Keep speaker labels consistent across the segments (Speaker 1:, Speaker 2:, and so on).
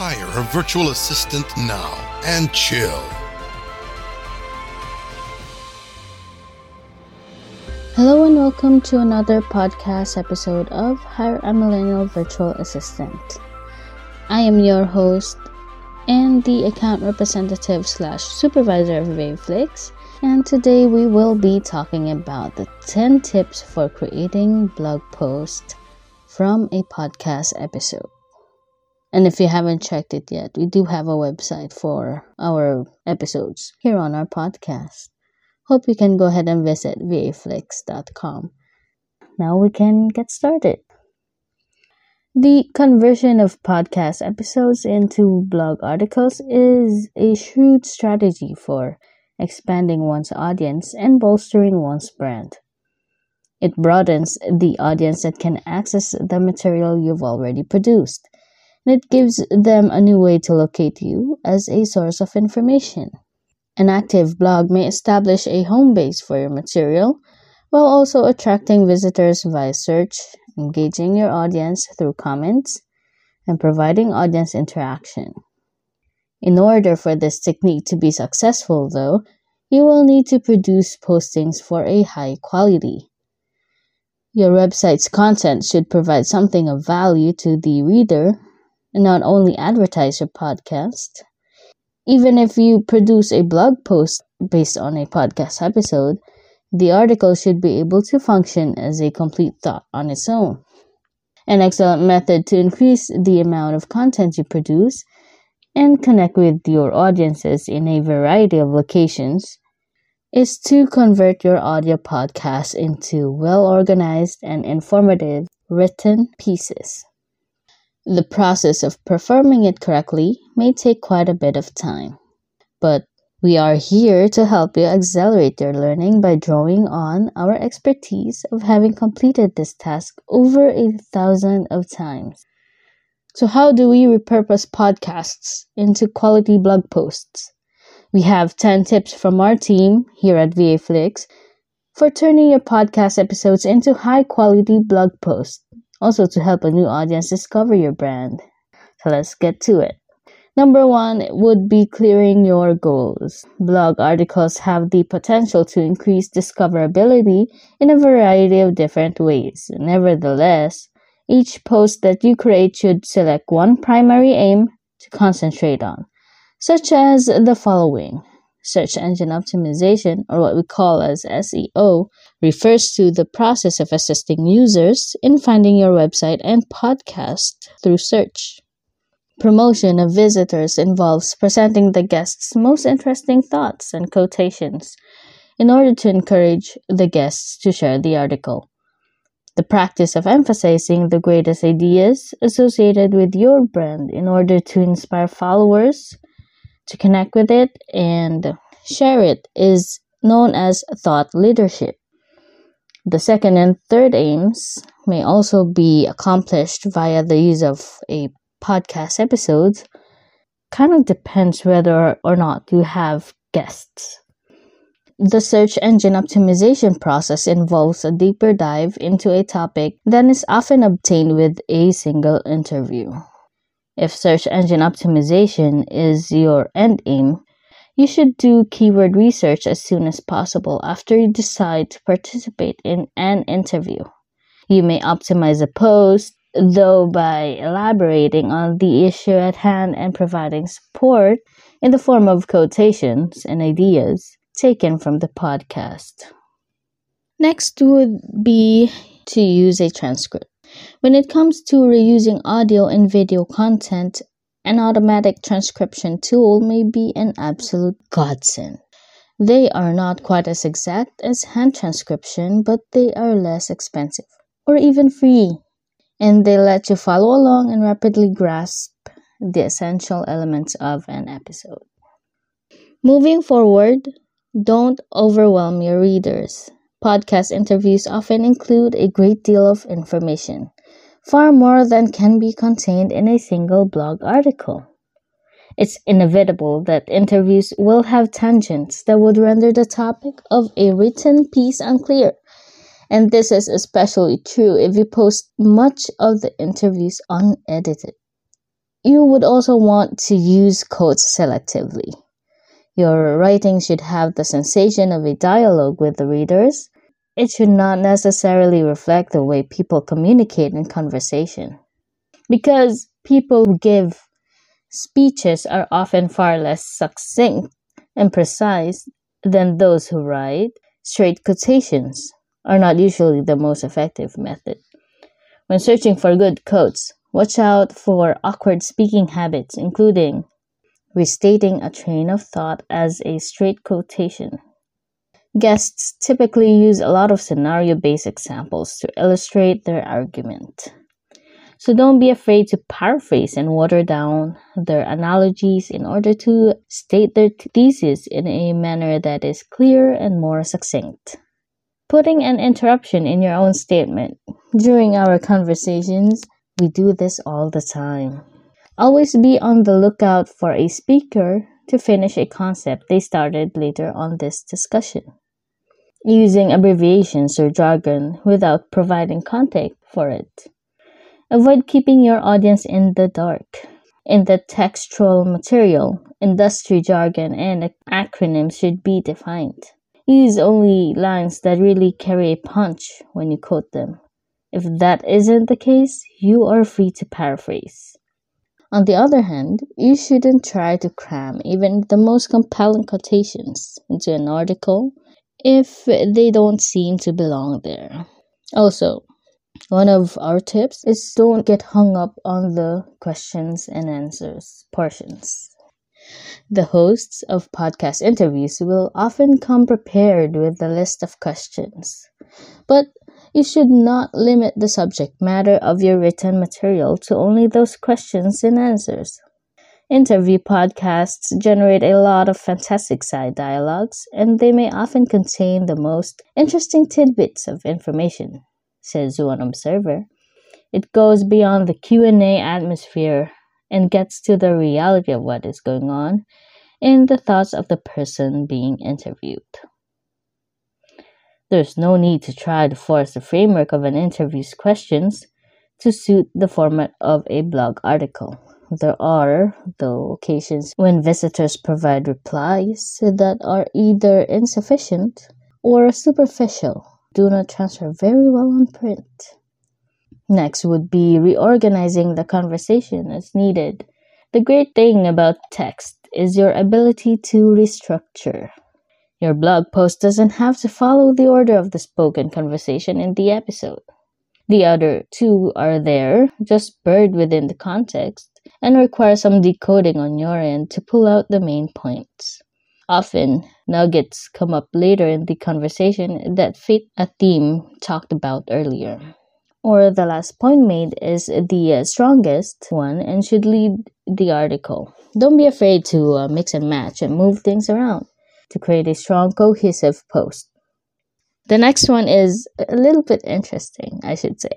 Speaker 1: Hire a virtual assistant now and chill.
Speaker 2: Hello and welcome to another podcast episode of Hire a Millennial Virtual Assistant. I am your host and the account representative slash supervisor of VAFlix, and today we will be talking about the 10 tips for creating blog posts from a podcast episode. And if you haven't checked it yet, we do have a website for our episodes here on our podcast. Hope you can go ahead and visit vaflix.com. Now we can get started. The conversion of podcast episodes into blog articles is a shrewd strategy for expanding one's audience and bolstering one's brand. It broadens the audience that can access the material you've already produced it gives them a new way to locate you as a source of information. An active blog may establish a home base for your material while also attracting visitors via search, engaging your audience through comments, and providing audience interaction. In order for this technique to be successful, though, you will need to produce postings for a high quality. Your website's content should provide something of value to the reader not only advertise your podcast. Even if you produce a blog post based on a podcast episode, the article should be able to function as a complete thought on its own. An excellent method to increase the amount of content you produce and connect with your audiences in a variety of locations is to convert your audio podcast into well organized and informative written pieces. The process of performing it correctly may take quite a bit of time, but we are here to help you accelerate your learning by drawing on our expertise of having completed this task over a thousand of times. So, how do we repurpose podcasts into quality blog posts? We have 10 tips from our team here at VAFlix for turning your podcast episodes into high quality blog posts also to help a new audience discover your brand. So let's get to it. Number one would be clearing your goals. Blog articles have the potential to increase discoverability in a variety of different ways. Nevertheless, each post that you create should select one primary aim to concentrate on, such as the following search engine optimization, or what we call as SEO, refers to the process of assisting users in finding your website and podcast through search. Promotion of visitors involves presenting the guests' most interesting thoughts and quotations in order to encourage the guests to share the article. The practice of emphasizing the greatest ideas associated with your brand in order to inspire followers to connect with it and share it is known as thought leadership. The second and third aims may also be accomplished via the use of a podcast episode. Kind of depends whether or not you have guests. The search engine optimization process involves a deeper dive into a topic than is often obtained with a single interview. If search engine optimization is your end aim, you should do keyword research as soon as possible after you decide to participate in an interview. You may optimize a post, though, by elaborating on the issue at hand and providing support in the form of quotations and ideas taken from the podcast. Next would be to use a transcript. When it comes to reusing audio and video content, an automatic transcription tool may be an absolute godsend. They are not quite as exact as hand transcription, but they are less expensive, or even free, and they let you follow along and rapidly grasp the essential elements of an episode. Moving forward, don't overwhelm your readers. Podcast interviews often include a great deal of information, far more than can be contained in a single blog article. It's inevitable that interviews will have tangents that would render the topic of a written piece unclear. And this is especially true if you post much of the interviews unedited. you would also want to use quotes selectively. Your writing should have the sensation of a dialogue with the readers. It should not necessarily reflect the way people communicate in conversation. Because people who give speeches are often far less succinct and precise than those who write, straight quotations are not usually the most effective method. When searching for good quotes, watch out for awkward speaking habits, including restating a train of thought as a straight quotation. Guests typically use a lot of scenario based examples to illustrate their argument. So don't be afraid to paraphrase and water down their analogies in order to state their thesis in a manner that is clear and more succinct. Putting an interruption in your own statement. During our conversations, we do this all the time. Always be on the lookout for a speaker to finish a concept they started later on this discussion. Using abbreviations or jargon without providing context for it. Avoid keeping your audience in the dark. In the textual material, industry jargon and acronyms should be defined. Use only lines that really carry a punch when you quote them. If that isn't the case, you are free to paraphrase. On the other hand, you shouldn't try to cram even the most compelling quotations into an article if they don't seem to belong there. Also, one of our tips is don't get hung up on the questions and answers portions. The hosts of podcast interviews will often come prepared with a list of questions, but you should not limit the subject matter of your written material to only those questions and answers. Interview podcasts generate a lot of fantastic side dialogues, and they may often contain the most interesting tidbits of information says one observer. It goes beyond the Q&A atmosphere and gets to the reality of what is going on in the thoughts of the person being interviewed. There's no need to try to force the framework of an interview's questions to suit the format of a blog article. There are, though, occasions when visitors provide replies that are either insufficient or superficial do not transfer very well on print. Next would be reorganizing the conversation as needed. The great thing about text is your ability to restructure. Your blog post doesn't have to follow the order of the spoken conversation in the episode. The other two are there, just buried within the context, and require some decoding on your end to pull out the main points. Often, nuggets come up later in the conversation that fit a theme talked about earlier. Or the last point made is the uh, strongest one and should lead the article. Don't be afraid to uh, mix and match and move things around to create a strong, cohesive post. The next one is a little bit interesting, I should say.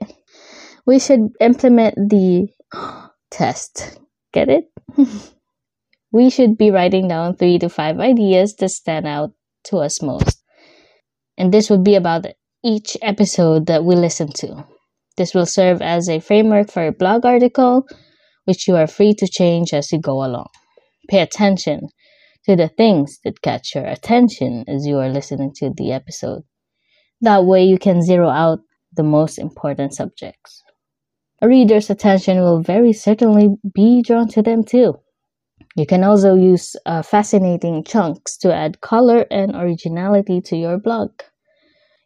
Speaker 2: We should implement the test. Get it? we should be writing down three to five ideas that stand out to us most. And this would be about each episode that we listen to. This will serve as a framework for a blog article, which you are free to change as you go along. Pay attention to the things that catch your attention as you are listening to the episode. That way, you can zero out the most important subjects. A reader's attention will very certainly be drawn to them too. You can also use uh, fascinating chunks to add color and originality to your blog.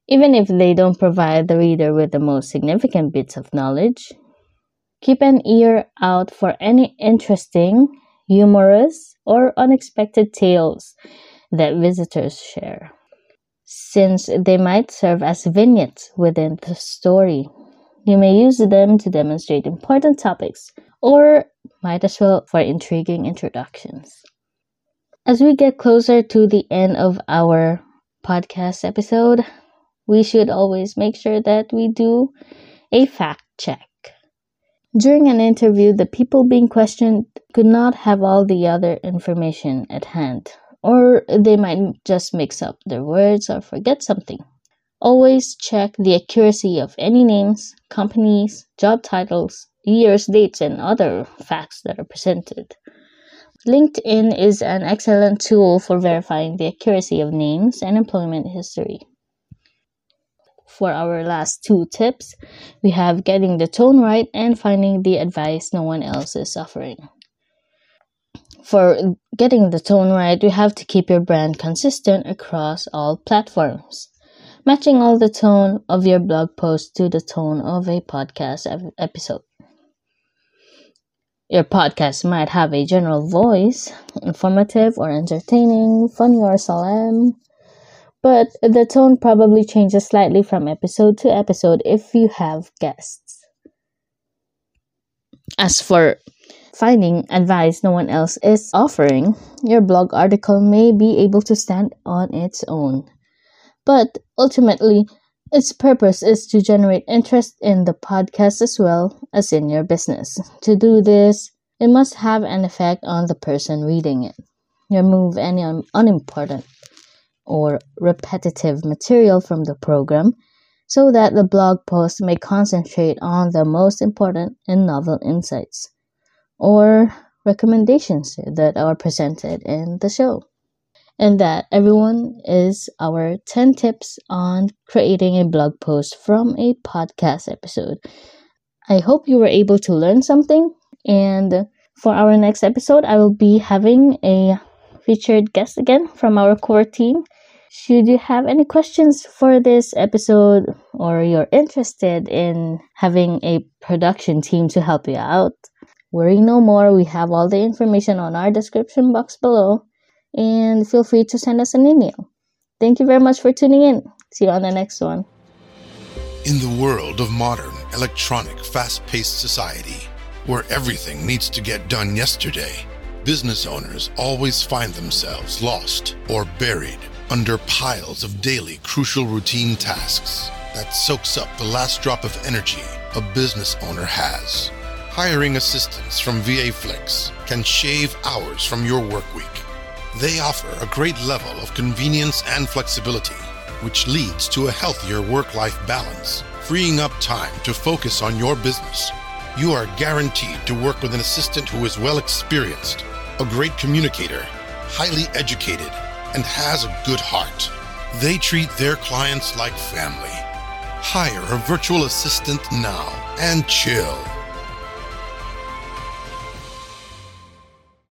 Speaker 2: Even if they don't provide the reader with the most significant bits of knowledge, keep an ear out for any interesting, humorous, or unexpected tales that visitors share, since they might serve as vignettes within the story. You may use them to demonstrate important topics or might as well for intriguing introductions. As we get closer to the end of our podcast episode, we should always make sure that we do a fact check. During an interview, the people being questioned could not have all the other information at hand, or they might just mix up their words or forget something. Always check the accuracy of any names, companies, job titles, years, dates, and other facts that are presented. LinkedIn is an excellent tool for verifying the accuracy of names and employment history. For our last two tips, we have getting the tone right and finding the advice no one else is offering. For getting the tone right, you have to keep your brand consistent across all platforms, matching all the tone of your blog post to the tone of a podcast episode. Your podcast might have a general voice, informative or entertaining, funny or solemn, but the tone probably changes slightly from episode to episode if you have guests. As for finding advice no one else is offering, your blog article may be able to stand on its own. But ultimately, its purpose is to generate interest in the podcast as well as in your business. To do this, it must have an effect on the person reading it. Remove any un- unimportant or repetitive material from the program so that the blog post may concentrate on the most important and novel insights or recommendations that are presented in the show and that everyone is our 10 tips on creating a blog post from a podcast episode. I hope you were able to learn something. And for our next episode, I will be having a featured guest again from our core team. Should you have any questions for this episode or you're interested in having a production team to help you out, worry no more. We have all the information on our description box below and feel free to send us an email. Thank you very much for tuning in. See you on the next one.
Speaker 1: In the world of modern, electronic, fast paced society, where everything needs to get done yesterday, business owners always find themselves lost or buried under piles of daily crucial routine tasks that soaks up the last drop of energy a business owner has. Hiring assistants from VAFlix can shave hours from your work week they offer a great level of convenience and flexibility, which leads to a healthier work life balance, freeing up time to focus on your business. You are guaranteed to work with an assistant who is well experienced, a great communicator, highly educated, and has a good heart. They treat their clients like family. Hire a virtual assistant now and chill.